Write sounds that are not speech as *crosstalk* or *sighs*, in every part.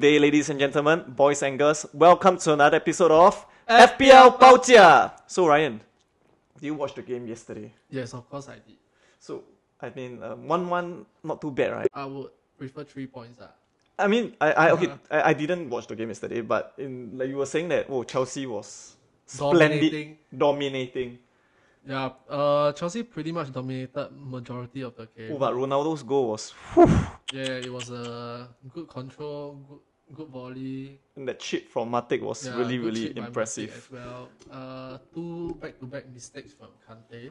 Good day, ladies and gentlemen, boys and girls. Welcome to another episode of FPL Baojia. So, Ryan, did you watch the game yesterday? Yes, of course I did. So, I mean, uh, one-one, not too bad, right? I would prefer three points. Uh. I mean, I, I okay, I, I didn't watch the game yesterday, but in like you were saying that oh Chelsea was splendid, Dominating. dominating. Yeah, uh, Chelsea pretty much dominated majority of the game. Oh, but Ronaldo's goal was Yeah, it was a good control, good, good volley. and that chip from Matic was Yeah, really really impressive. as well. Uh, two back-to-back mistakes from Kante,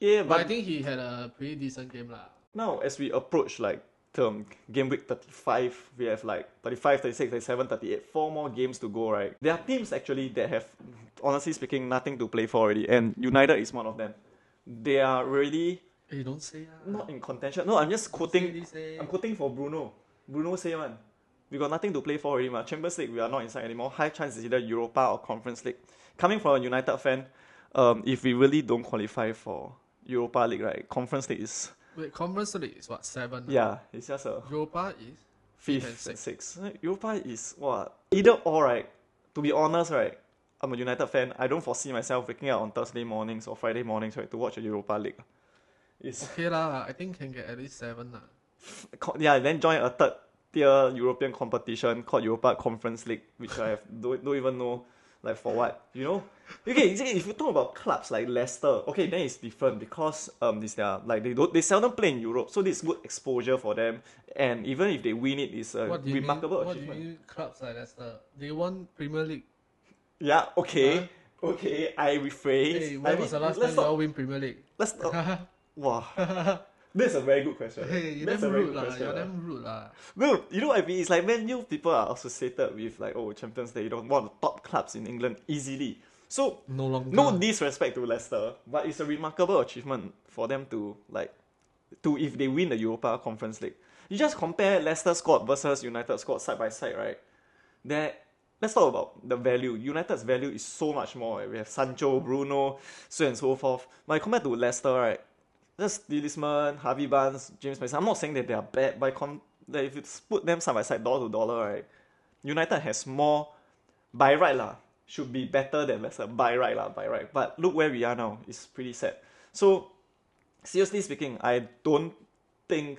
Yeah, but I think he had a pretty decent game lah. now as we approach like term game week 35 we have like 35 36 37 38 four more games to go right there are teams actually that have honestly speaking nothing to play for already and united is one of them they are really Hey, don't say ah. not in contention no i'm just quoting Say this, eh. i'm quoting for bruno bruno say one we got nothing to play for already ma. champions league we are not inside anymore high chance is either europa or conference league coming from a united fan um, if we really don't qualify for europa league right conference league is Wait, Conference League is what seven? ah? yeah it's just a Europa is fifth and sixth. sixth. Europa is what either or right. To be honest, right, I'm a United fan. I don't foresee myself waking up on Thursday mornings or Friday mornings right to watch a Europa League. It's okay lah. I think can get at least seven lah. *laughs* yeah, then join a third tier European competition called Europa Conference League, which I have don't, don't even know like for what you know. Okay, if you talk about clubs like Leicester, okay, then it's different because um this their like they don't they seldom play in Europe, so this is good exposure for them. And even if they win it, it's a What do remarkable mean? What do you achievement. mean clubs like Leicester? They won Premier League. Yeah, okay. Okay, I rephrase. Hey, I when mean, was the last time you all win Premier League? let's not, *laughs* wow. *laughs* That's a very good question. hey, you That's damn rude lah. You're damn rude lah. No, you know what I mean? It's like when you people are associated with like, oh, Champions League, you know, one of the top clubs in England easily. So, No longer. no disrespect to Leicester, but it's a remarkable achievement for them to like, to if they win the Europa Conference League. You just compare Leicester squad versus United squad side by side, right? That let's talk about the value. United's value is so much more. right? We have Sancho, Bruno, so and so forth. But compared to Leicester, right? Just Tielemans, Harvey Barnes, James Maddison. I'm not saying that they are bad, but con- that if you put them side by side, dollar to dollar, right? United has more by right lah. Should be better than Leicester by right lah, by right. But look where we are now. It's pretty sad. So seriously speaking, I don't think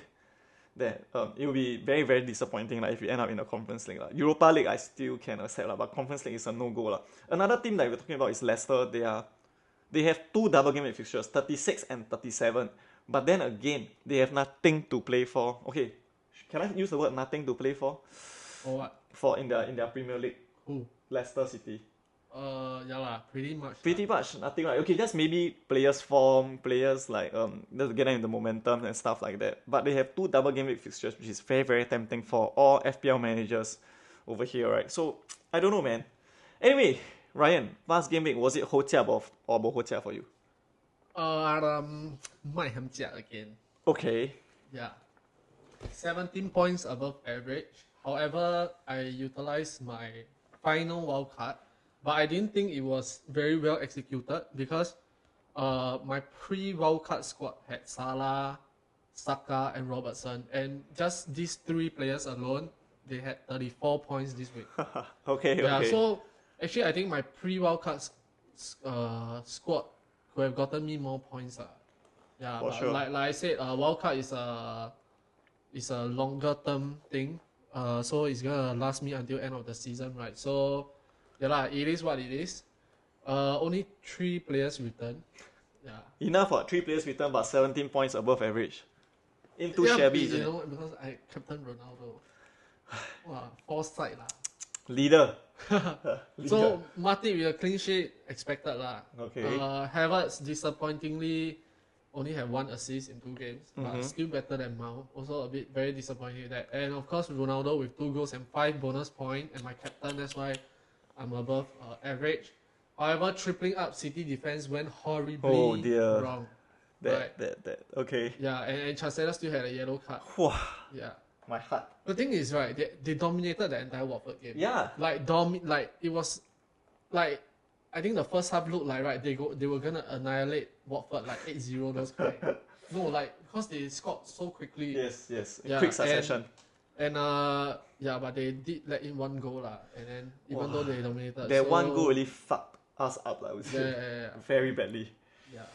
that um, it will be very very disappointing like if we end up in the conference league lah. Europa League I still can accept lah, but conference league is a no go. Another team that we're talking about is Leicester. They are they have two double game week fixtures, 36 and 37. But then again, they have nothing to play for. Okay, can I use the word nothing to play for? Or what? For in their in their Premier League, Who? Leicester City. Uh, yeah lah. Pretty much. Pretty much nothing right. Okay, just maybe players form, players like um just get them in the momentum and stuff like that. But they have two double game week fixtures, which is very very tempting for all FPL managers over here, right? So I don't know, man. Anyway, Ryan, last game week was it hotel or or bo hotel for you? Uh, um, my again. Okay. Yeah. 17 points above average. However, I utilized my final wild card, but I didn't think it was very well executed because uh, my pre wild card squad had Salah, Saka, and Robertson, and just these three players alone, they had 34 points this week. *laughs* okay, yeah, okay. So actually, I think my pre wild card s- s- uh, squad could have gotten me more points. Uh. Yeah, For but sure. like, like I said, uh, wild card is a is a longer term thing. Uh, so it's gonna last me until end of the season, right? So, yeah lah, it is what it is. Uh, only three players return. Yeah. Enough for three players return, but 17 points above average. In yeah, shabby, you know, because I captain Ronaldo. *sighs* wow, foresight lah. Leader. *laughs* So Matip with a clean sheet expected lah. Okay. Uh, Havertz disappointingly only had one assist in two games, Mm-hmm. but still better than Mount. Also a bit very disappointed that. And of course Ronaldo with two goals and five bonus points point, and my captain. That's why I'm above uh, average. However, tripling up City defense went horribly Oh, dear. wrong. that, right. that, that. Okay. Yeah, and, and Cancelo still had a yellow card. Wow, Yeah. My heart. The thing is, right, they, they dominated the entire Watford game. Yeah. Like dom like it was like I think the first half looked like right, they go they were gonna annihilate Watford like 8-0 those kind. *laughs* no, like because they scored so quickly. Yes, yes. Yeah, Quick and- succession. And uh, yeah, but they did let in one goal lah. And then even though they dominated, That so, one goal really fucked us up, like, I would Yeah, say. yeah, yeah, Very badly. yeah.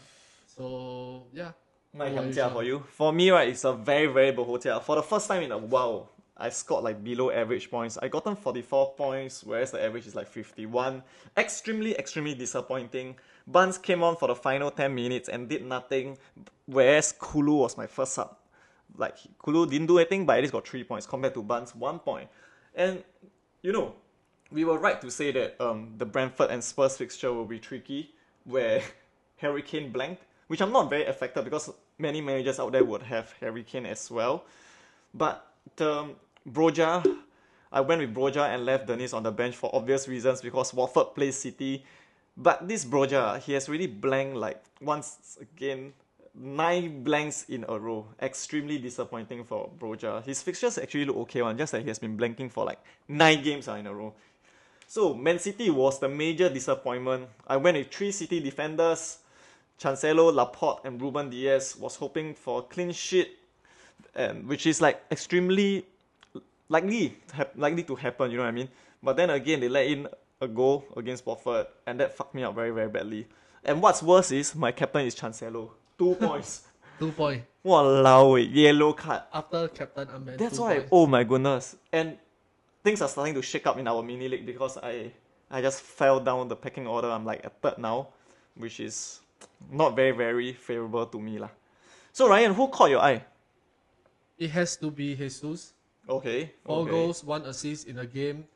So yeah, My What about you, Jia for you. For me, right, it's a very, very bohotia. For the first time in a while, I scored like below average points. I gotten 44 points, whereas the average is like 51. Extremely, extremely disappointing. Buns came on for the final 10 minutes and did nothing, whereas Kulu was my first sub. Like, Kulu didn't do anything, but at least got 3 points compared to Buns 1 point. And, you know, we were right to say that um, the Brentford and Spurs fixture will be tricky, where *laughs* Harry Kane blanked, which I'm not very affected because many managers out there would have Harry Kane as well. But the Broja, I went with Broja and left Dennis on the bench for obvious reasons because Watford plays City. But this Broja, he has really blanked like once again, nine blanks in a row. Extremely disappointing for Broja. His fixtures actually look okay one, just that he has been blanking for like nine games ah, in a row. So Man City was the major disappointment. I went with three City defenders. Cancelo, Laporte, and Ruben Dias was hoping for a clean sheet, and which is like extremely likely hap- likely to happen. You know what I mean? But then again, they let in a goal against Watford, and that fucked me up very very badly. And what's worse is my captain is Cancelo, two *laughs* points. two point Walao, eh, yellow card. after captain unbanned. That's why. points. Oh my goodness! And things are starting to shake up in our mini league because I I just fell down the pecking order. I'm like at third now, which is not very very favorable to me lah. So Ryan, who caught your eye? It has to be Jesus. Okay. Four okay. goals, one assist in a game.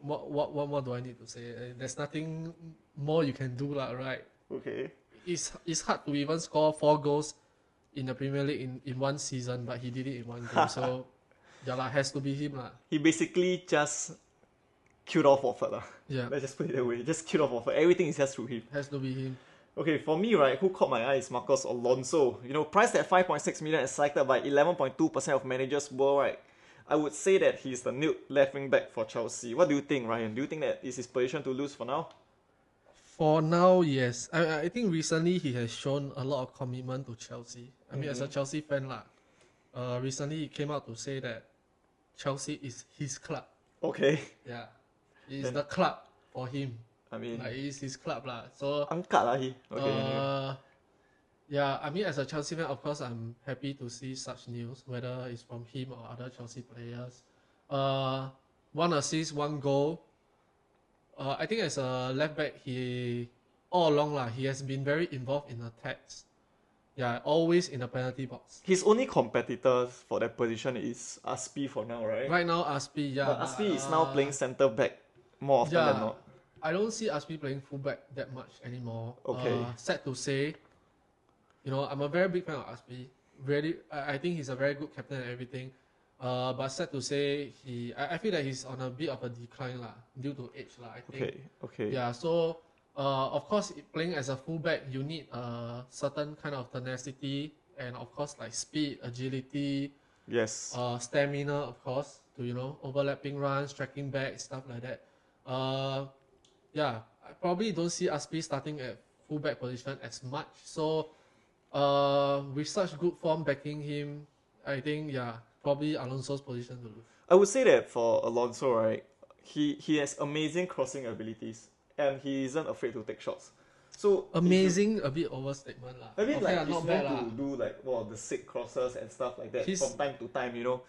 What what what more do I need to say? Uh, There's nothing more you can do, lah, right? Okay. It's it's hard to even score four goals in the Premier League in, in one season, but he did it in one game. so *laughs* yeah, lah, has to be him, lah. He basically just killed off Watford lah. Yeah, Let's just put it that way. Just killed off Watford. Everything is just through him. has to be him. Okay, for me, right, who caught my eye is Marcos Alonso. You know, priced at 5.6 million and cited by 11.2% of managers worldwide. I would say that he's the new left wing back for Chelsea. What do you think, Ryan? Do you think that is his position to lose for now? For now, yes. I I think recently he has shown a lot of commitment to Chelsea. I mean, as a Chelsea fan, lah. Uh, recently he came out to say that Chelsea is his club. Okay. Yeah, it's the club for him. I mean, Like it's his club, lah. So angkat lah he. Okay. Uh, yeah, I mean, as a Chelsea fan, of course, I'm happy to see such news, whether it's from him or other Chelsea players. Uh, one assist, one goal. Uh, I think as a left back, he all along lah, he has been very involved in attacks. Yeah, always in the penalty box. His only competitor for that position is Aspi for now, right? Right now, Aspi, yeah, But Aspi is now uh, playing centre back more often yeah, than not. I don't see Aspi playing fullback that much anymore. Okay. Uh, sad to say, you know, I'm a very big fan of Aspi. Really, I, I think he's a very good captain and everything. Uh, but sad to say, he I, I feel that he's on a bit of a decline lah, due to age lah. I think. Okay, okay. Yeah. So, uh, of course, playing as a fullback, you need a certain kind of tenacity and of course like speed, agility, Yes. uh, stamina, of course, to you know overlapping runs, tracking back, stuff like that. Uh, yeah, I probably don't see Aspi starting at fullback position as much. So, uh, with such good form backing him, I think yeah, probably Alonso's position to lose. I would say that for Alonso, right, he he has amazing crossing abilities and he isn't afraid to take shots. So if you- Amazing, a bit overstatement lah. I mean, okay, like he's not bad to do like well the sick crosses and stuff like that He's- from time to time. You know.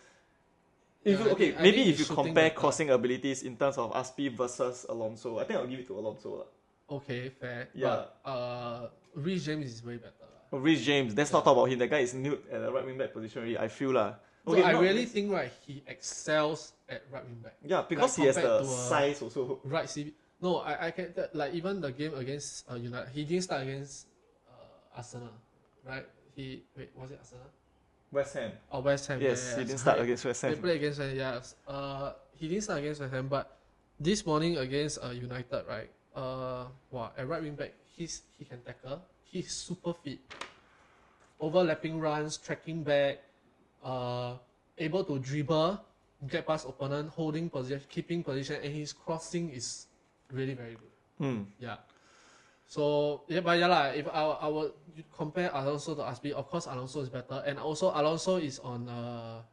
If you, okay, maybe if you compare crossing abilities in terms of Aspi versus Alonso, I think I'll give it to Alonso. lah. Okay, fair. Yeah. But uh, Reece James is way better. Oh, James, let's not talk about him. That guy is new at the right wing back position already. I feel lah. So Okay, I not- really think right, he excels at right wing back. yeah because like he has the uh, size also. Right, CB. No, I, I can that, like even the game against uh, United, he didn't start against uh, Arsenal, right? He wait, was it Arsenal West Ham. or West Ham? Yes, yeah, yeah, he didn't sorry. start against West Ham. They Ham. played against West Ham. Yes, uh, he didn't start against West Ham, but this morning against uh, United, right? Uh, wow, at right wing back, he's he can tackle. He's super fit. Overlapping runs, tracking back, uh, able to dribble, get past opponent, holding position, keeping position, and his crossing is really very good. Hmm. Yeah. So yeah, but yeah lah. If I I would compare Alonso to Aspi, of course Alonso is better, and also Alonso is on a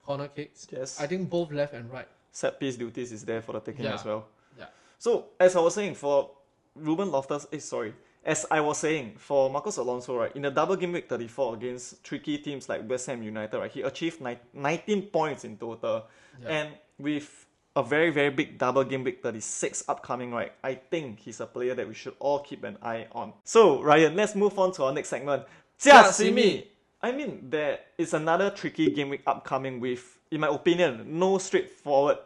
corner kicks. Yes. I think both left and right. Set piece duties is there for the taking Yeah. as well. Yeah. So as I was saying, for Ruben Loftus, eh, sorry, as I was saying, for Marcos Alonso, right, in the double game week 34 against tricky teams like West Ham United, right, he achieved ni- 19 points in total. Yeah. And with a very, very big double game week 36 upcoming, right, I think he's a player that we should all keep an eye on. So, Ryan, let's move on to our next segment. Jia Simi! I mean, there is another tricky game week upcoming with, in my opinion, no straightforward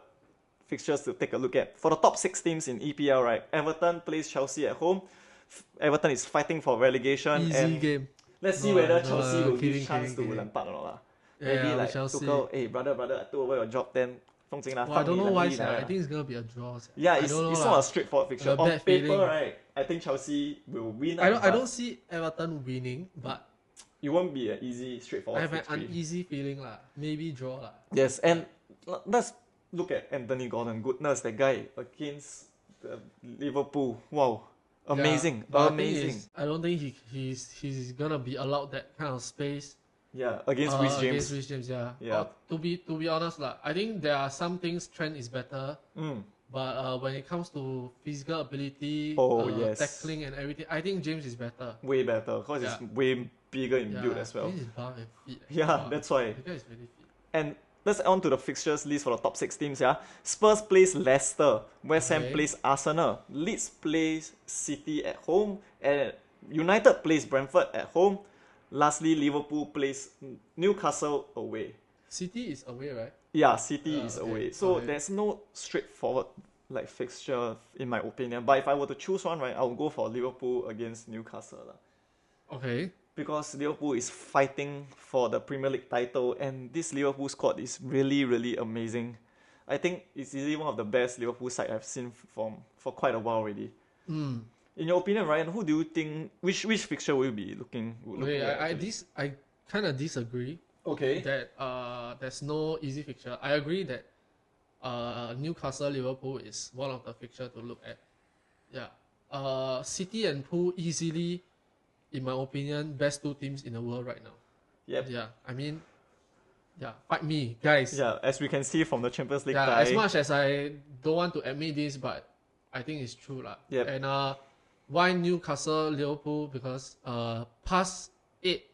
fixtures to take a look at. For the top six teams in EPL, right, Everton plays Chelsea at home. Everton is fighting for relegation. Easy and game. Let's see No, whether no, Chelsea no, will kidding, give chance kidding, to kidding. Lampard or not. Yeah, Maybe with like Chelsea. Tuchel, hey brother, brother, I took over your job then. I don't know why. I think it's gonna be a draw. Yeah, it's, know, it's not a straightforward fixture. On paper, feeling. right? I think Chelsea will win. I don't. I don't see Everton winning, but it won't be an easy, straightforward. I have an uneasy feeling lah. Maybe draw lah. Yes, and let's look at Anthony Gordon. Goodness, that guy against uh, Liverpool. Wow. Amazing, yeah, amazing. I, is, I don't think he, he's he's gonna be allowed that kind of space yeah, against uh, Reece James. Against Reece James, yeah. Yeah. Uh, to be to be honest, lah, I think there are some things Trent is better, Mm. but uh, when it comes to physical ability, Oh, uh, yes. tackling and everything, I think James is better. Way better because Yeah. it's way bigger in build as well. James is and fit. Yeah, Wow. that's why. the guy is really fit. And let's on to the fixtures list for the top six teams. Yeah, Spurs plays Leicester, West Ham Okay. plays Arsenal, Leeds plays City at home, and United plays Brentford at home. Lastly, Liverpool plays Newcastle away. City is away, right? Yeah, City Ah, is okay, away. So okay. there's no straightforward like fixture in my opinion. But if I were to choose one, right, I would go for Liverpool against Newcastle. lah. Okay. Because Liverpool is fighting for the Premier League title and this Liverpool squad is really, really amazing. I think it's easily one of the best Liverpool side I've seen from for quite a while already. Mm. In your opinion, Ryan, who do you think which which fixture will you be looking, looking Okay, at? I, I actually? dis I kind of disagree okay. that uh there's no easy fixture. I agree that uh Newcastle Liverpool is one of the fixture to look at. Yeah. Uh City and Pool easily in my opinion best two teams in the world right now. Yep. Yeah. I mean yeah, fight me, guys. Yeah, as we can see from the Champions League Yeah, tie. as much as I don't want to admit this, but I think it's true lah. Yep. And uh, why Newcastle Liverpool? Because uh, past eight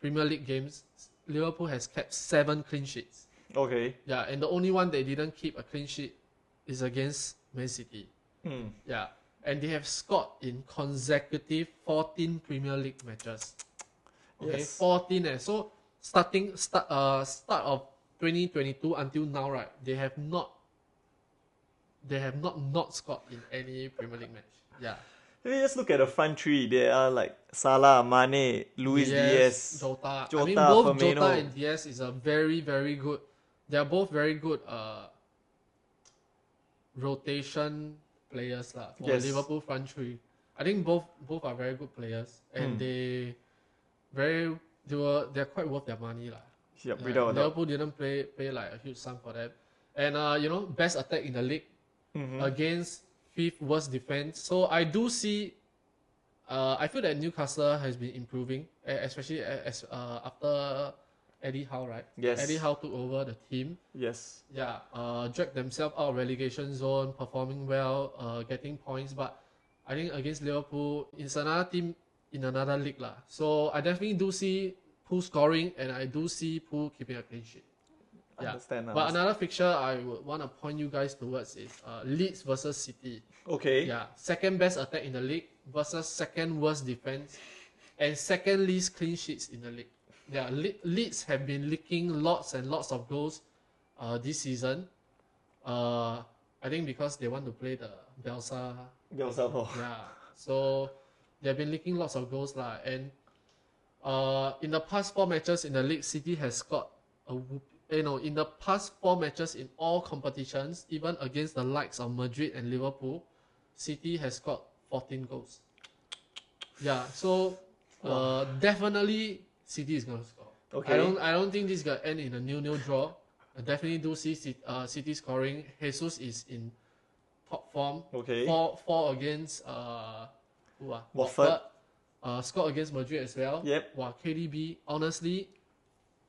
Premier League games, Liverpool has kept seven clean sheets. Okay. Yeah, and the only one they didn't keep a clean sheet is against Man City. Hmm. Yeah, and they have scored in consecutive 14 Premier League matches. Okay, Yes. 14 eh. So starting start uh start of 2022 until now, right? They have not they have not not scored in any Premier League match. Yeah. Just look at the front three, there are like Salah, Mane, Luis Diaz. Jota. I mean, both Firmino. Jota and Diaz is a very, very good. They are both very good uh, rotation players lah for Yes. Liverpool front three. I think both both are very good players and Hmm. they very they were they're quite worth their money lah. Yep, Yeah, without. Liverpool didn't pay pay like a huge sum for them, and uh, you know best attack in the league Mhm. against fifth worst defense. So I do see. Uh, I feel that Newcastle has been improving, especially as uh, after Eddie Howe, right? Yes. Eddie Howe took over the team. Yes. Yeah, uh, dragged themselves out of relegation zone, performing well, uh, getting points. But I think against Liverpool, it's another team in another league lah. So I definitely do see Pool scoring, and I do see Pool keeping a clean sheet. Yeah. Understand. But another fixture I would want to point you guys towards is uh, Leeds versus City. Okay. Yeah, second best attack in the league versus second worst defense, and second least clean sheets in the league. Yeah, Le- Leeds have been leaking lots and lots of goals uh, this season. Uh, I think because they want to play the Belsa. Bielsa, oh. Yeah, so they've been leaking lots of goals lah. And uh, in the past four matches in the league, City has scored a whoop- you know in the past four matches in all competitions, even against the likes of Madrid and Liverpool, City has scored 14 goals. Yeah, so uh, definitely City is gonna score. Okay. I don't I don't think this is gonna end in a nil-nil draw. I definitely do see City, uh, City scoring. Jesus is in top form. Okay. Four four against uh who ah? Watford. Uh scored against Madrid as well. Yep. Wow, KDB, honestly,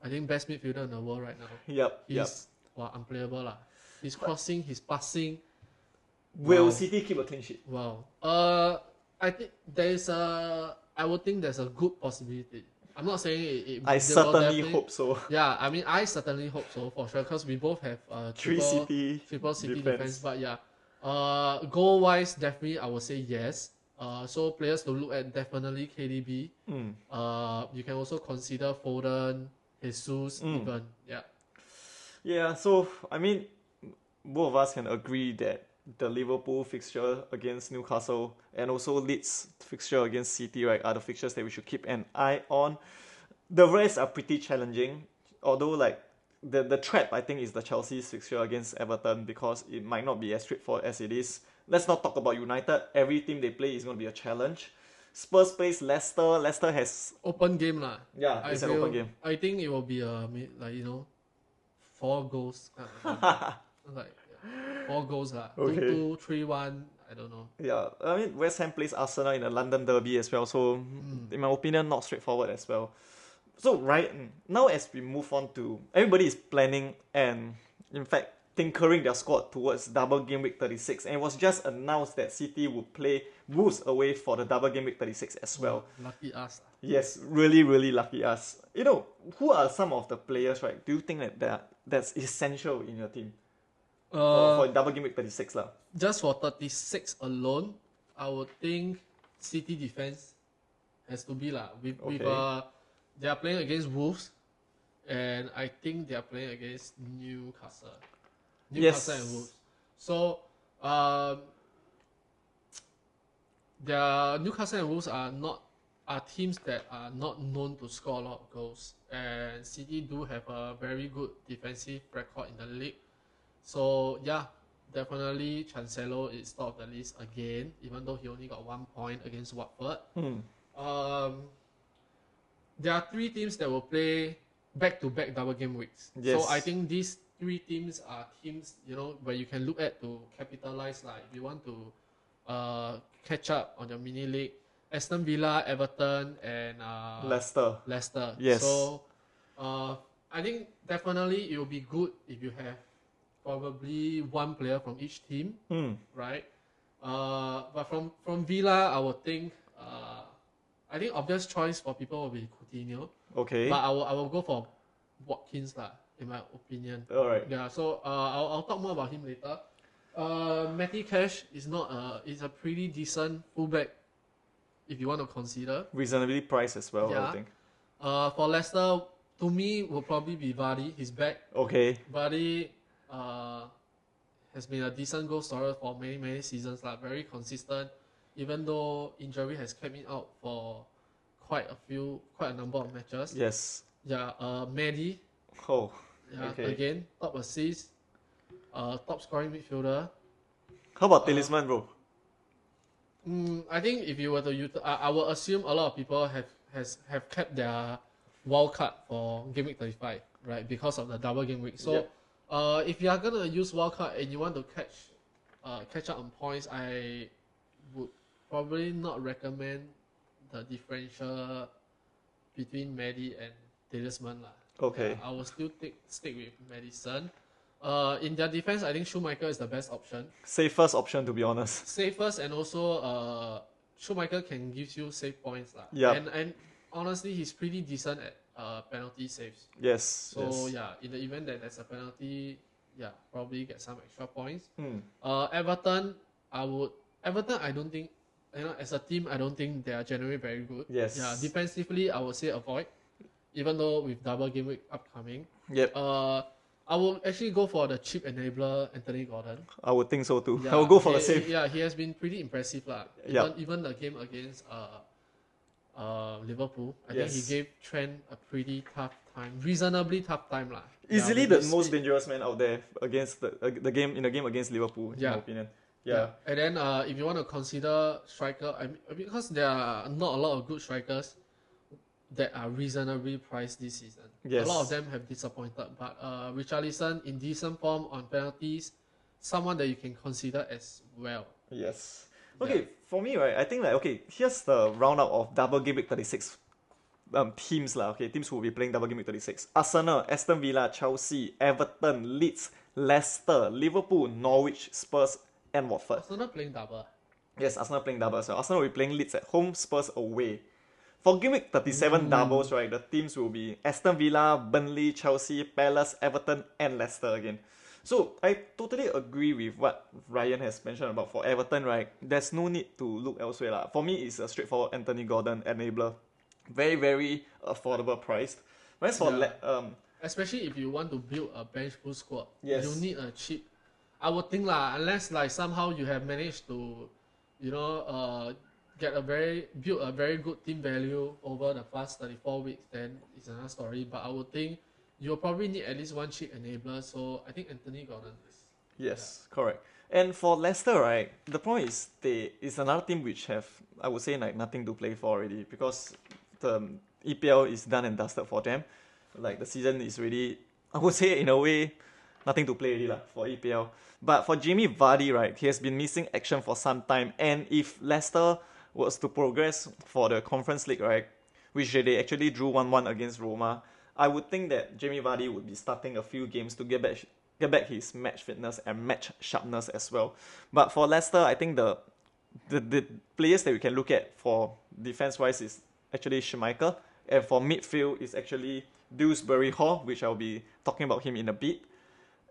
I think best midfielder in the world right now. Yep, He's yep. wow, unplayable lah. His crossing, his passing, Will Wow. City keep a clean sheet? wow. Uh, I think there is a. I would think there's a good possibility. I'm not saying it. it I certainly hope so. Yeah, I mean, I certainly hope so for sure because we both have uh, Three City triple city defense. defense. But yeah, uh, goal wise, definitely I would say yes. Uh, so players to look at definitely KDB. Mm. Uh, you can also consider Foden, Jesus, Mm. even yeah. Yeah, so I mean, both of us can agree that the Liverpool fixture against Newcastle and also Leeds fixture against City, right, are the fixtures that we should keep an eye on. The rest are pretty challenging, although like the the trap I think is the Chelsea's fixture against Everton because it might not be as straightforward as it is. Let's not talk about United. Every team they play is going to be a challenge. Spurs plays Leicester. Leicester has Open game lah. yeah, I it's an open game. I think it will be a like you know, four goals. Kind of like four goals lah. Okay. Two two three one. I don't know. Yeah, I mean West Ham plays Arsenal in the London Derby as well, so Mm. in my opinion, not straightforward as well. So right now, as we move on to everybody is planning and in fact tinkering their squad towards double game week 36, and it was just announced that City would play Wolves away for the double game week 36 as well. Lucky us. Yes, really, really lucky us. You know, who are some of the players, right? Do you think that that that's essential in your team for, Uh, for double game week 36 lah? just for 36 alone, I would think City defense has to be lah. With, with Okay. uh, they are playing against Wolves, and I think they are playing against Newcastle. Newcastle Yes. and Wolves. So, um, their Newcastle and Wolves are not are teams that are not known to score a lot of goals, and City do have a very good defensive record in the league. So yeah, definitely Cancelo is top of the list again, even though he only got one point against Watford. Hmm. Um, there are three teams that will play back to back double game weeks. Yes. So I think these three teams are teams you know where you can look at to capitalize. Like if you want to uh, catch up on your mini league, Aston Villa, Everton, and uh, Leicester. Leicester. Yes. So, uh, I think definitely it will be good if you have probably one player from each team, Hmm. right? Uh, but from from Villa, I would think, uh, I think obvious choice for people will be Coutinho, Okay. but I will I will go for Watkins lah, in my opinion. All right. Yeah. So uh, I'll, I'll talk more about him later. Uh, Matty Cash is not a is a pretty decent fullback, if you want to consider. Reasonably priced as well, I Yeah. think. Uh, for Leicester, to me, will probably be Vardy. He's back. Okay. Vardy uh, has been a decent goal scorer for many, many seasons. Like very consistent, even though injury has kept him out for quite a few, quite a number of matches. Yes. Yeah. Uh, Mehdi, Oh. yeah, Okay. again, top assist, uh, top scoring midfielder. How about Uh, Tielemans, bro? Mm, I think if you were to util- I, I will assume a lot of people have has have kept their wild card for game week 35, right? Because of the double game week. So, Yep. uh, if you are gonna use wild card and you want to catch, uh, catch up on points, I would probably not recommend the differential between Medi and Tielemans lah. Okay. Yeah, I will still take, stick with Maddison. Uh, in their defense, I think Schmeichel is the best option Safest option, to be honest. safest and also uh Schmeichel can give you save points lah. Yup. And and honestly he's pretty decent at uh penalty saves. Yes. So yes. yeah, in the event that there's a penalty, yeah, probably get some extra points. Hmm. Uh Everton, I would Everton I don't think you know as a team I don't think they are generally very good. Yes. Yeah, defensively I would say avoid. Even though with double game week upcoming. Yep. Uh I will actually go for the cheap enabler Anthony Gordon. I would think so too. Yeah, *laughs* I will go for he, the same. Yeah, he has been pretty impressive lah. Even, Yup. even the game against uh, uh, Liverpool, I Yes. think he gave Trent a pretty tough time, reasonably tough time lah. Easily with the most speed. dangerous man out there against the uh, the game in the game against Liverpool, in Yeah. my opinion. Yeah. And then uh, if you want to consider striker, I mean, because there are not a lot of good strikers that are reasonably priced this season. Yes. A lot of them have disappointed, but uh, Richarlison in decent form on penalties, someone that you can consider as well. Yes. Okay, for me, right, I think like okay, here's the roundup of double game week 36 um, teams lah. Okay, teams who will be playing double game week 36. Arsenal, Aston Villa, Chelsea, Everton, Leeds, Leicester, Liverpool, Norwich, Spurs, and Watford. Arsenal playing double. Yes, Arsenal playing double as well. Arsenal will be playing Leeds at home, Spurs away. For week 37 doubles, right, the teams will be Aston Villa, Burnley, Chelsea, Palace, Everton, and Leicester again. So I totally agree with what Ryan has mentioned about for Everton, right? There's no need to look elsewhere. lah. For me, it's a straightforward Anthony Gordon enabler. Very, very affordable priced. Whereas for Yeah. Le- um Especially if you want to build a bench boost squad, Yes. you need a cheap. I would think lah, unless like somehow you have managed to, you know, uh, get a very build a very good team value over the past thirty four weeks, then it's another story. But I would think you'll probably need at least one cheap enabler. So I think Anthony Gordon is. Yes, correct. And for Leicester, right, the point is they is another team which have I would say like nothing to play for already because the EPL is done and dusted for them. Like the season is really I would say in a way nothing to play lah for EPL. But for Jamie Vardy, right, he has been missing action for some time. And if Leicester was to progress for the Conference League, right, which they actually drew one-one against Roma, I would think that Jamie Vardy would be starting a few games to get back get back his match fitness and match sharpness as well. But for Leicester, I think the the, the players that we can look at for defense wise is actually Schmeichel, and for midfield is actually Dewsbury Hall, which I'll be talking about him in a bit.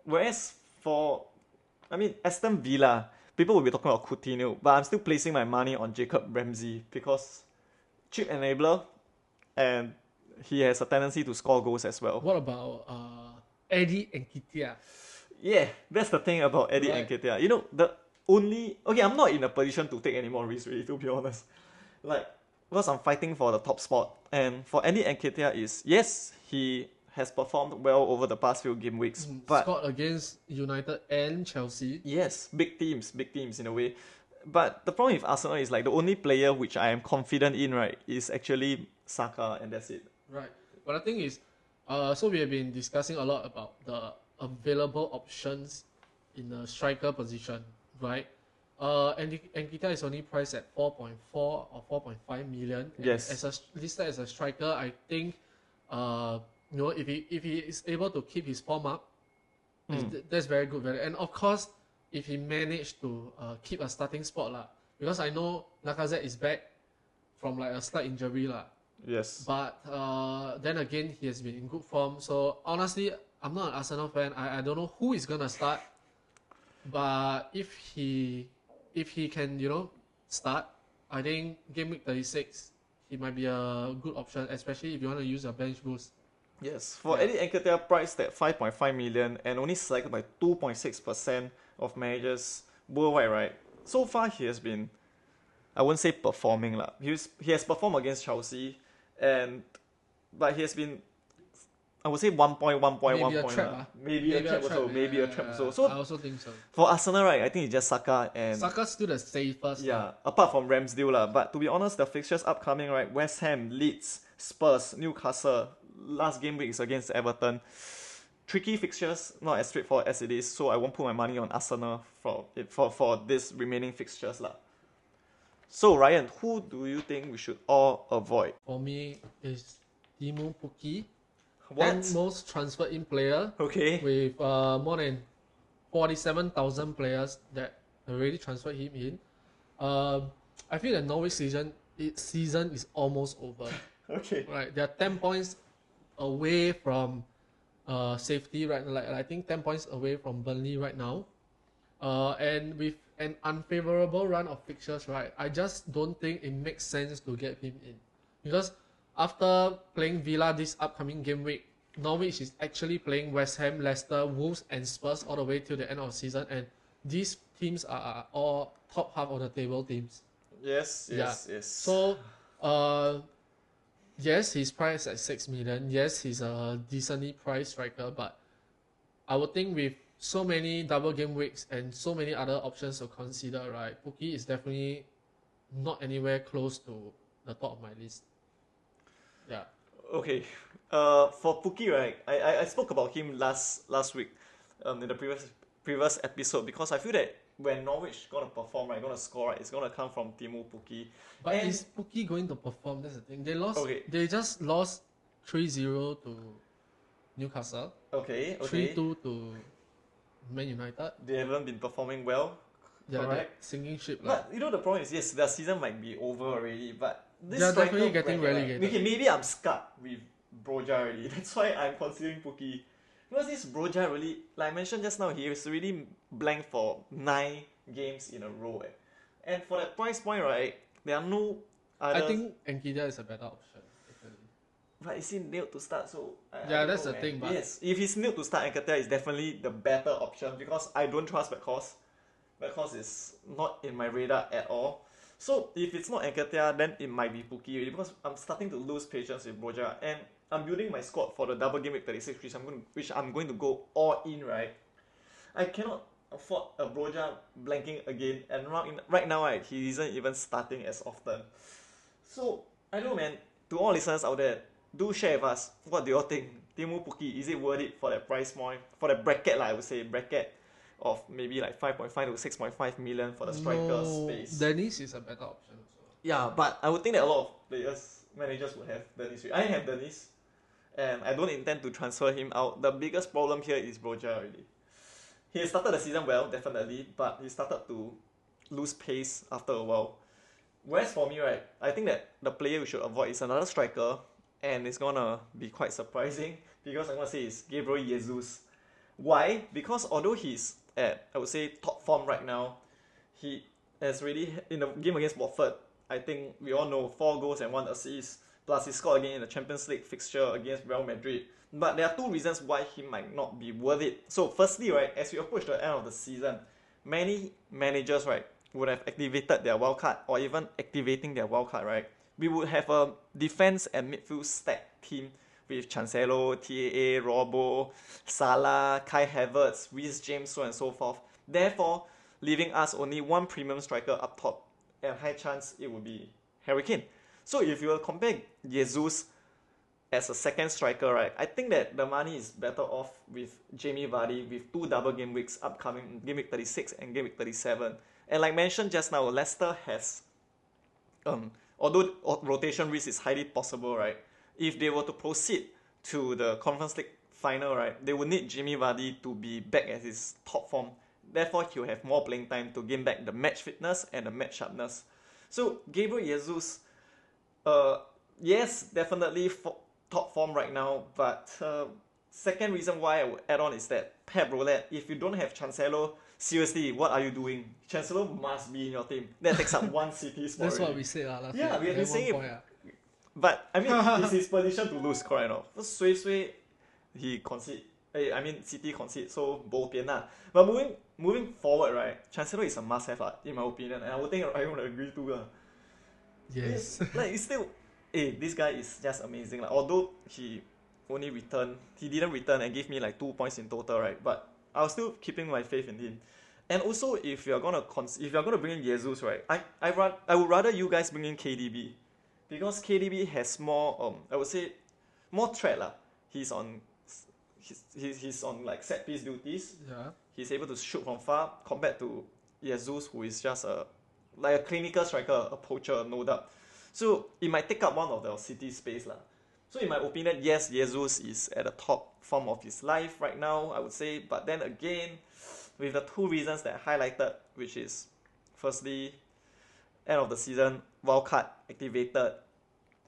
Whereas for, I mean, Aston Villa, people will be talking about Coutinho, but I'm still placing my money on Jacob Ramsey because cheap enabler, and he has a tendency to score goals as well. What about uh, Eddie Nketiah? Yeah, that's the thing about Eddie Right. Nketiah. You know, the only okay, I'm not in a position to take any more risks, really, to be honest. Like, because I'm fighting for the top spot, and for Eddie and Nketiah is yes, he has performed well over the past few game weeks, but Scored against United and Chelsea. yes, big teams, big teams in a way. But the problem with Arsenal is like the only player which I am confident in, right, is actually Saka, and that's it. Right. But the thing is, uh, so we have been discussing a lot about the available options in the striker position, right? Uh, and Nketiah is only priced at 4.4 or 4.5 million. Yes. As a listed as a striker, I think, uh, you know, if he if he is able to keep his form up, Mm. that's very good value. And of course, if he managed to uh, keep a starting spot lah, because I know Lacazette is back from like a slight injury lah. Yes. But uh, then again, he has been in good form. So honestly, I'm not an Arsenal fan. I, I don't know who is gonna start. But if he if he can, you know, start, I think game week 36, he might be a good option, especially if you want to use a bench boost. Yes, for Yeah. Eddie Nketiah priced at 5.5 million and only selected by 2.6% of managers worldwide, right? So far, he has been, I wouldn't say performing, lah. He, was, he has performed against Chelsea, and but he has been, I would say 1 point, 1 point, Maybe 1 a point. trap, ah. Maybe, a trap also, maybe a trap also. So I also think so. for Arsenal, right, I think it's just Saka and Saka's still the safest. yeah, apart from Ramsdale lah. But to be honest, the fixtures upcoming, right? West Ham, Leeds, Spurs, Newcastle. Last game week is against Everton. Tricky fixtures, not as straightforward as it is. So I won't put my money on Arsenal for it for for this remaining fixtures lah. So Ryan, who do you think we should all avoid? For me, is Teemu Pukki. What? 10 most transferred in player Okay. with uh, more than 47,000 players that already transferred him in. Um, I feel that Norwich season its season is almost over. *laughs* Okay. Right, there are 10 points away from uh, safety right like I think 10 points away from Burnley right now. Uh, and with an unfavorable run of fixtures, right, I just don't think it makes sense to get him in. Because after playing Villa this upcoming game week, Norwich is actually playing West Ham, Leicester, Wolves, and Spurs all the way till the end of the season, and these teams are, are all top half of the table teams. Yes. Yes. Yes. So, uh, yes, he's priced at six million. Yes, he's a decently priced striker, but I would think with so many double game weeks and so many other options to consider, right? Pukki is definitely not anywhere close to the top of my list. Yeah. Okay. Uh, for Pukki, right? I, I I spoke about him last last week, um, in the previous previous episode because I feel that when Norwich gonna perform, right, gonna score, right, it's gonna come from Teemu Pukki. But And- is Pukki going to perform? That's the thing. They lost. Okay. They just lost 3-0 to Newcastle. Okay, Three okay. two to Man United. They haven't been performing well. Yeah, Correct. sinking ship. But you know the problem is yes, the season might be over already, but this They're definitely getting right, relegated. Okay, maybe I'm stuck with Broja already. *laughs* That's why I'm considering Pukki. Because this Broja really, like I mentioned just now, he was really blank for nine games in a row. Eh. And for that price point, right, there are no other. I think Nketiah is a better option. But is he nailed to start? So I- I Yeah, don't that's know, the man. thing, but- yes, if he's nailed to start, Nketiah is definitely the better option because I don't trust Backhouse. Backhouse is not in my radar at all. So if it's not Nketiah, then it might be Pukki already because I'm starting to lose patience with Broja and I'm building my squad for the double game week 36, which I'm going to, which I'm going to go all in. Right, I cannot afford a Broja blanking again, and right, right now, right, he isn't even starting as often. So I don't know, man. To all listeners out there, do share with us what do you all think. Teemu Pukki, is it worth it for that price point? For the bracket, like I would say bracket of maybe like 5.5 to 6.5 million for the striker no, space. Dennis is a better option also. Yeah, but I would think that a lot of players, managers would have Dennis. I have Dennis, and I don't intend to transfer him out. The biggest problem here is Broja already. He started the season well, definitely, but he started to lose pace after a while. Whereas for me, right, I think that the player we should avoid is another striker, and it's gonna be quite surprising *laughs* because I'm gonna say it's Gabriel Jesus. Why? Because although he's at I would say top form right now, he has really in the game against Watford. I think we all know four goals and one assist. Plus he scored again in the Champions League fixture against Real Madrid. But there are two reasons why he might not be worth it. So firstly, right, as we approach the end of the season, many managers, right, would have activated their wildcard or even activating their wildcard, right? We would have a defense and midfield stacked team with Cancelo, TAA, Robo, Salah, Kai Havertz, Reece James, so and so forth. Therefore, leaving us only one premium striker up top, and high chance it would be Harry Kane. So if you will compare Jesus as a second striker, right, I think that the money is better off with Jamie Vardy with two double game weeks upcoming, game week 36 and game week 37. And like mentioned just now, Leicester has, um, although rotation risk is highly possible, right, if they were to proceed to the Conference League final, right, they would need Jimmy Vardy to be back at his top form. Therefore, he'll have more playing time to gain back the match fitness and the match sharpness. So, Gabriel Jesus, uh, yes, definitely fo- top form right now, but uh, second reason why I would add on is that Pep Roulette, if you don't have Cancelo, seriously, what are you doing? Cancelo must be in your team. That takes up one city *laughs* spot. That's what we said uh, last time. Yeah, we have been saying it. But I mean, *laughs* it's his position to lose, correct or not? Because Sway Sway, he concede. eh, I mean, City concede, so both lah. But moving moving forward, right, Cancelo is a must-have, ah, in my opinion, and I would think I would agree too. ah. Yes. Like it's still, eh, this guy is just amazing. Like, although he only returned, he didn't return and gave me like two points in total, right? But I was still keeping my faith in him. And also, if you're gonna cons- if you're gonna bring in Jesus, right, I I ra- I would rather you guys bring in KDB, because KDB has more um I would say more threat lah. He's on he's, he's, he's on like set piece duties yeah. he's able to shoot from far compared to Jesus, who is just a like a clinical striker, a poacher, no doubt. So it might take up one of the city space lah. So in my opinion, yes, Jesus is at the top form of his life right now, I would say. But then again, with the two reasons that I highlighted, which is firstly, end of the season, wildcard activated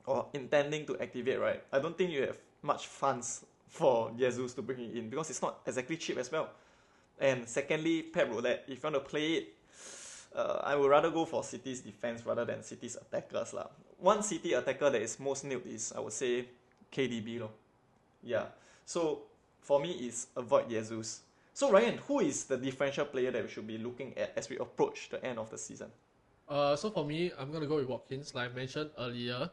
or intending to activate, right? I don't think you have much funds for Jesus to bring it in because it's not exactly cheap as well. And secondly, Pep Roulette, if you want to play it, uh, I would rather go for City's defense rather than City's attackers. lah. One City attacker that is most niled is, I would say, KDB. Lor. Yeah. So for me, is avoid Jesus. So Ryan, who is the differential player that we should be looking at as we approach the end of the season? Uh, so for me, I'm gonna go with Watkins, like I mentioned earlier.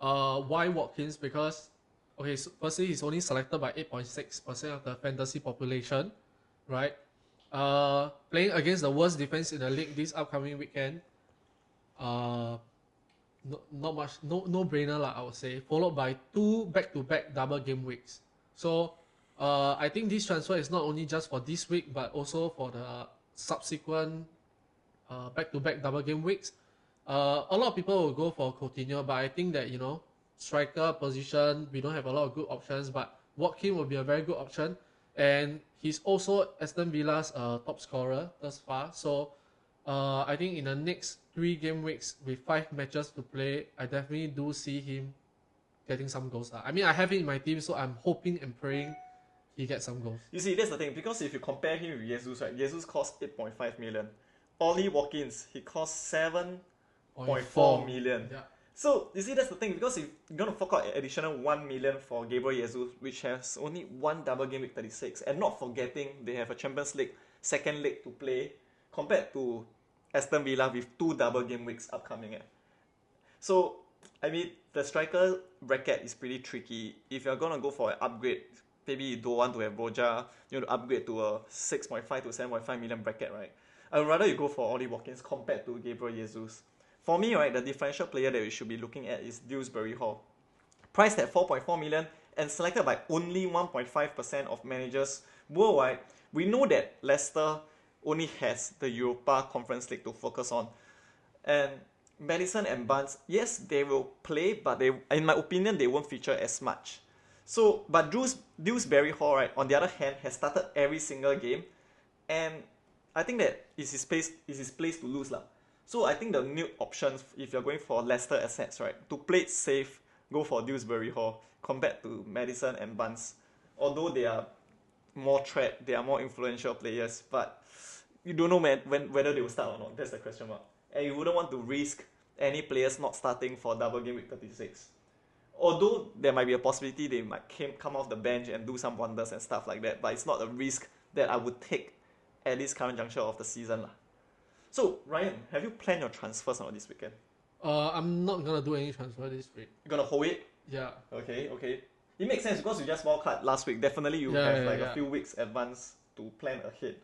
Uh, why Watkins? Because okay, so firstly, he's only selected by 8.6 percent of the fantasy population, right? Uh, playing against the worst defense in the league this upcoming weekend. Uh, no, not much, no no brainer lah. I would say, followed by two back to back double game weeks. So, uh, I think this transfer is not only just for this week, but also for the subsequent uh, back-to-back double game weeks. Uh, a lot of people will go for Coutinho, but I think that you know striker position we don't have a lot of good options. But Watkin will be a very good option, and he's also Aston Villa's uh, top scorer thus far. So uh, I think in the next three game weeks with five matches to play, I definitely do see him getting some goals. I mean, I have it in my team, so I'm hoping and praying he gets some goals. You see, that's the thing because if you compare him with Jesus, right? Jesus cost eight point five million. Ollie Watkins, he cost seven point four million. Yeah. So you see, that's the thing because if you're gonna fork out an additional one million for Gabriel Jesus, which has only one double game week thirty six, and not forgetting they have a Champions League second leg to play, compared to Aston Villa with two double game weeks upcoming. Eh. So I mean, the striker bracket is pretty tricky. If you're gonna go for an upgrade, maybe you don't want to have Roja, you want to upgrade to a six point five to seven point five million bracket, right? I'd rather you go for Ollie Watkins compared to Gabriel Jesus. For me, right, the differential player that we should be looking at is Dewsbury Hall. Priced at 4.4 million and selected by only 1.5% of managers worldwide, we know that Leicester only has the Europa Conference League to focus on. And Maddison and Barnes, yes, they will play, but they, in my opinion, they won't feature as much. So, but Drews, Dewsbury Hall, right, on the other hand, has started every single game, and I think that is his place is his place to lose lah. So I think the new options if you're going for Leicester assets, right, to play it safe, go for Dewsbury Hall compared to Maddison and Barnes. Although they are more threat, they are more influential players, but you don't know man, when whether they will start or not. That's the question mark. And you wouldn't want to risk any players not starting for double game week 36. Although there might be a possibility they might came, come off the bench and do some wonders and stuff like that, but it's not a risk that I would take at this current juncture of the season. lah. So, Ryan, have you planned your transfers not this weekend? Uh, I'm not gonna do any transfer this week. You're gonna hold it? Yeah. Okay, okay. It makes sense because you just wildcard last week. Definitely you Yeah, have yeah, like a yeah. few weeks advance to plan ahead.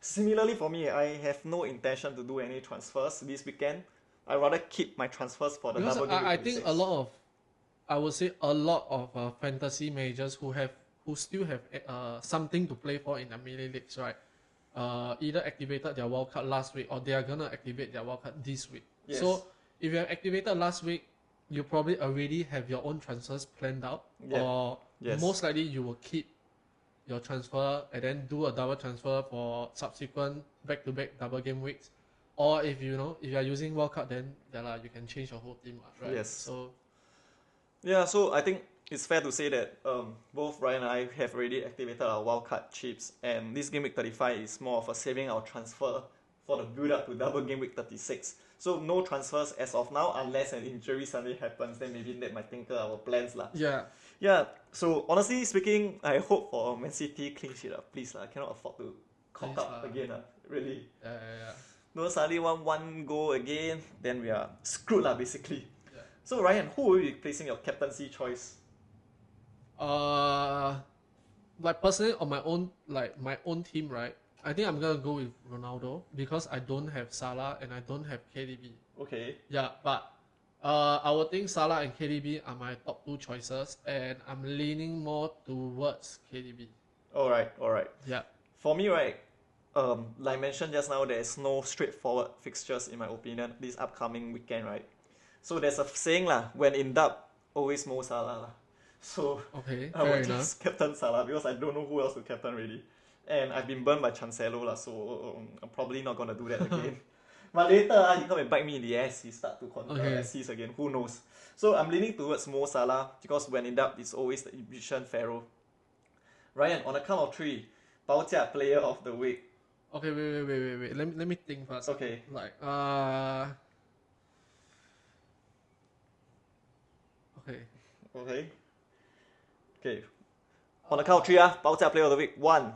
Similarly for me, I have no intention to do any transfers this weekend. I rather keep my transfers for the Because double game I, I week think a 26. lot of, I would say a lot of uh, fantasy managers who have who still have uh, something to play for in the mini leagues, right? Uh, either activated their wildcard last week or they are gonna activate their wildcard this week. Yes. So if you have activated last week, you probably already have your own transfers planned out, Yeah. or Yes. most likely you will keep your transfer and then do a double transfer for subsequent back-to-back double game weeks. Or if you know if you are using wildcard, then yeah, you can change your whole team, right? Yes. So Yeah, so I think it's fair to say that um, both Ryan and I have already activated our wildcard chips, and this game week 35 is more of a saving our transfer for the build up to double game week 36. So no transfers as of now, unless an injury suddenly happens, then maybe that might tinker our plans lah. yeah, Yeah, so honestly speaking, I hope for Man City clean sheet lah. Please lah, I cannot afford to cock Please up lah. again lah. Really. yeah, yeah, yeah. No suddenly one one goal again, then we are screwed lah basically. Yeah. So Ryan, who will you be placing your captaincy choice? Uh, like personally on my own, like my own team, right? I think I'm gonna go with Ronaldo because I don't have Salah and I don't have KDB. Okay. Yeah, but uh, I would think Salah and KDB are my top two choices, and I'm leaning more towards KDB. Alright, alright. Yeah, For me, right, um, like mentioned just now, there's no straightforward fixtures in my opinion this upcoming weekend, right? So there's a saying lah, when in doubt, always Mo Salah lah. So okay, I will enough. just *laughs* captain Salah because I don't know who else to captain really. And I've been burned by Cancelo lah, so um, I'm probably not gonna do that *laughs* again. but later, ah, he come and bite me in the ass, he start to counter Okay. assists again, who knows. So I'm leaning towards Mo Salah because when in doubt, it's always the Egyptian pharaoh. Ryan, on a count of three, Bao Jia player of the week. Okay, wait, wait, wait, wait, wait. Let me let me think first. Okay. Like, uh, okay. Okay. Okay. On the count of three, ah, Bao Jia player of the week. One,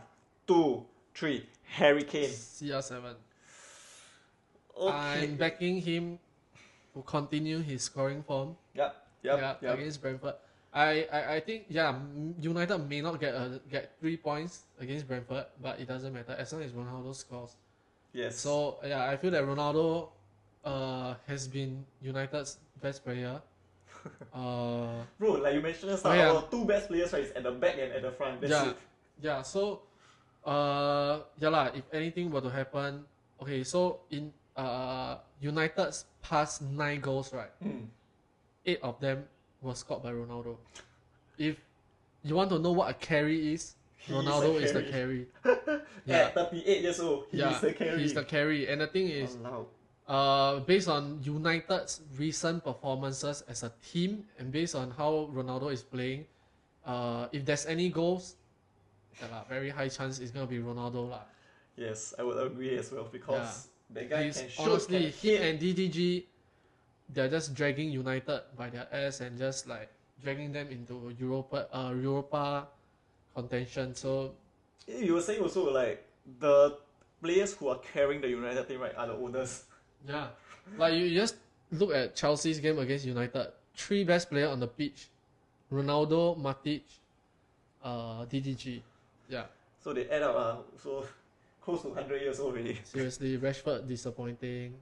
two, three. Harry Kane. CR7. Okay. I'm backing him to continue his scoring form. Yep. Yep. yeah, yep. against Brentford. I, I, I think yeah, United may not get a, get three points against Brentford, but it doesn't matter as long as Ronaldo scores. Yes. So yeah, I feel that Ronaldo uh, has been United's best player. Uh, Bro, like you mentioned just now, Oh, our two best players right is at the back and at the front. That's yeah, it. yeah. So Uh, yeah lah. If anything were to happen, okay. So in uh United's past nine goals, right? Hmm. Eight of them were scored by Ronaldo. If you want to know what a carry is, He Ronaldo a is the carry. *laughs* yeah, At 38 years old, he yeah. is the carry. He's the carry. And the thing is, Walao. Uh, based on United's recent performances as a team and based on how Ronaldo is playing, uh, if there's any goals, yeah, very high chance it's gonna be Ronaldo lah. Yes, I would agree as well because the guy He's can shoot, honestly him and DDG, they're just dragging United by their ass and just like dragging them into Europa, uh, Europa contention. So Eh, You were saying also like the players who are carrying the United team right are the owners. Yeah, like you just look at Chelsea's game against United. Three best player on the pitch: Ronaldo, Matic, uh, DDG. Yeah, So they add up uh, so *laughs* close to 100 years old already. seriously, Rashford disappointing,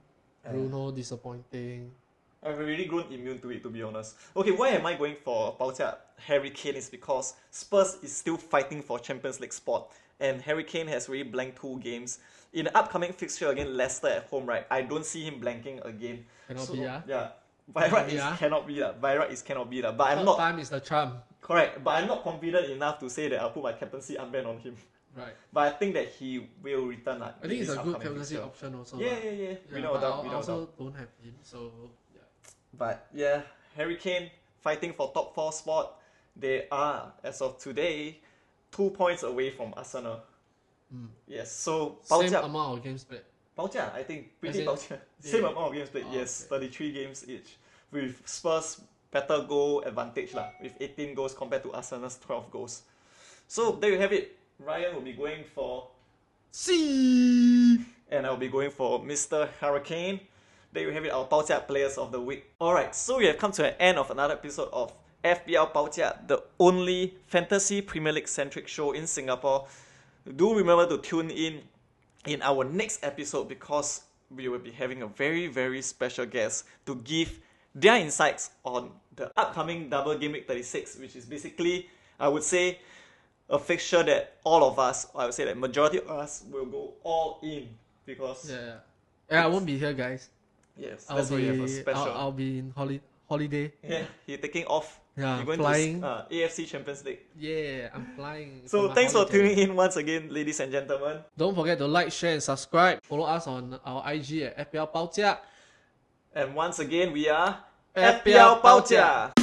Bruno disappointing. I've really grown immune to it to be honest. Okay, why am I going for Baotia Harry Kane is because Spurs is still fighting for Champions League spot and Harry Kane has already blanked two games. In the upcoming fixture against Leicester at home, right? I don't see him blanking again. Cannot So, be ah. Yeah. By right is cannot be that. By right is cannot be that. But I'm not time is the charm. correct. But I'm not confident enough to say that I'll put my captaincy armband on him. Right. But I think that he will return. lah I in think it's a good captaincy fixture. option also. Yeah, yeah, yeah. Yeah, Without doubt, without also doubt. don't have him, so yeah. But yeah, Harry Kane fighting for top four spot. They are, as of today, two points away from Arsenal. Mm. Yes, so Same Baotia, amount of games played. Baotia, I think pretty As in- Baotia. Same yeah. amount of games played. Oh, yes, okay. 33 games each. With Spurs better goal advantage lah, with 18 goals compared to Arsenal's 12 goals. So there you have it. Ryan will be going for C, and I'll be going for Mr. Hurricane. There you have it, our Baotia Players of the Week. Alright, so we have come to an end of another episode of FPL Baotia, the only fantasy Premier League centric show in Singapore. Do remember to tune in in our next episode because we will be having a very, very special guest to give their insights on the upcoming Double Game Week 36, which is basically, I would say, a fixture that all of us, I would say that majority of us will go all in because Yeah, yeah. Yeah, I won't be here, guys. yes, I'll that's why you have a be. I'll, I'll be in holi- holiday. yeah, *laughs* you're taking off. Yeah, you're going flying. to uh, AFC Champions League. Yeah, I'm flying. So thanks for tuning in once again, ladies and gentlemen. Don't forget to like, share, and subscribe. Follow us on our IG at FPL. And once again, we are FPL Baotia.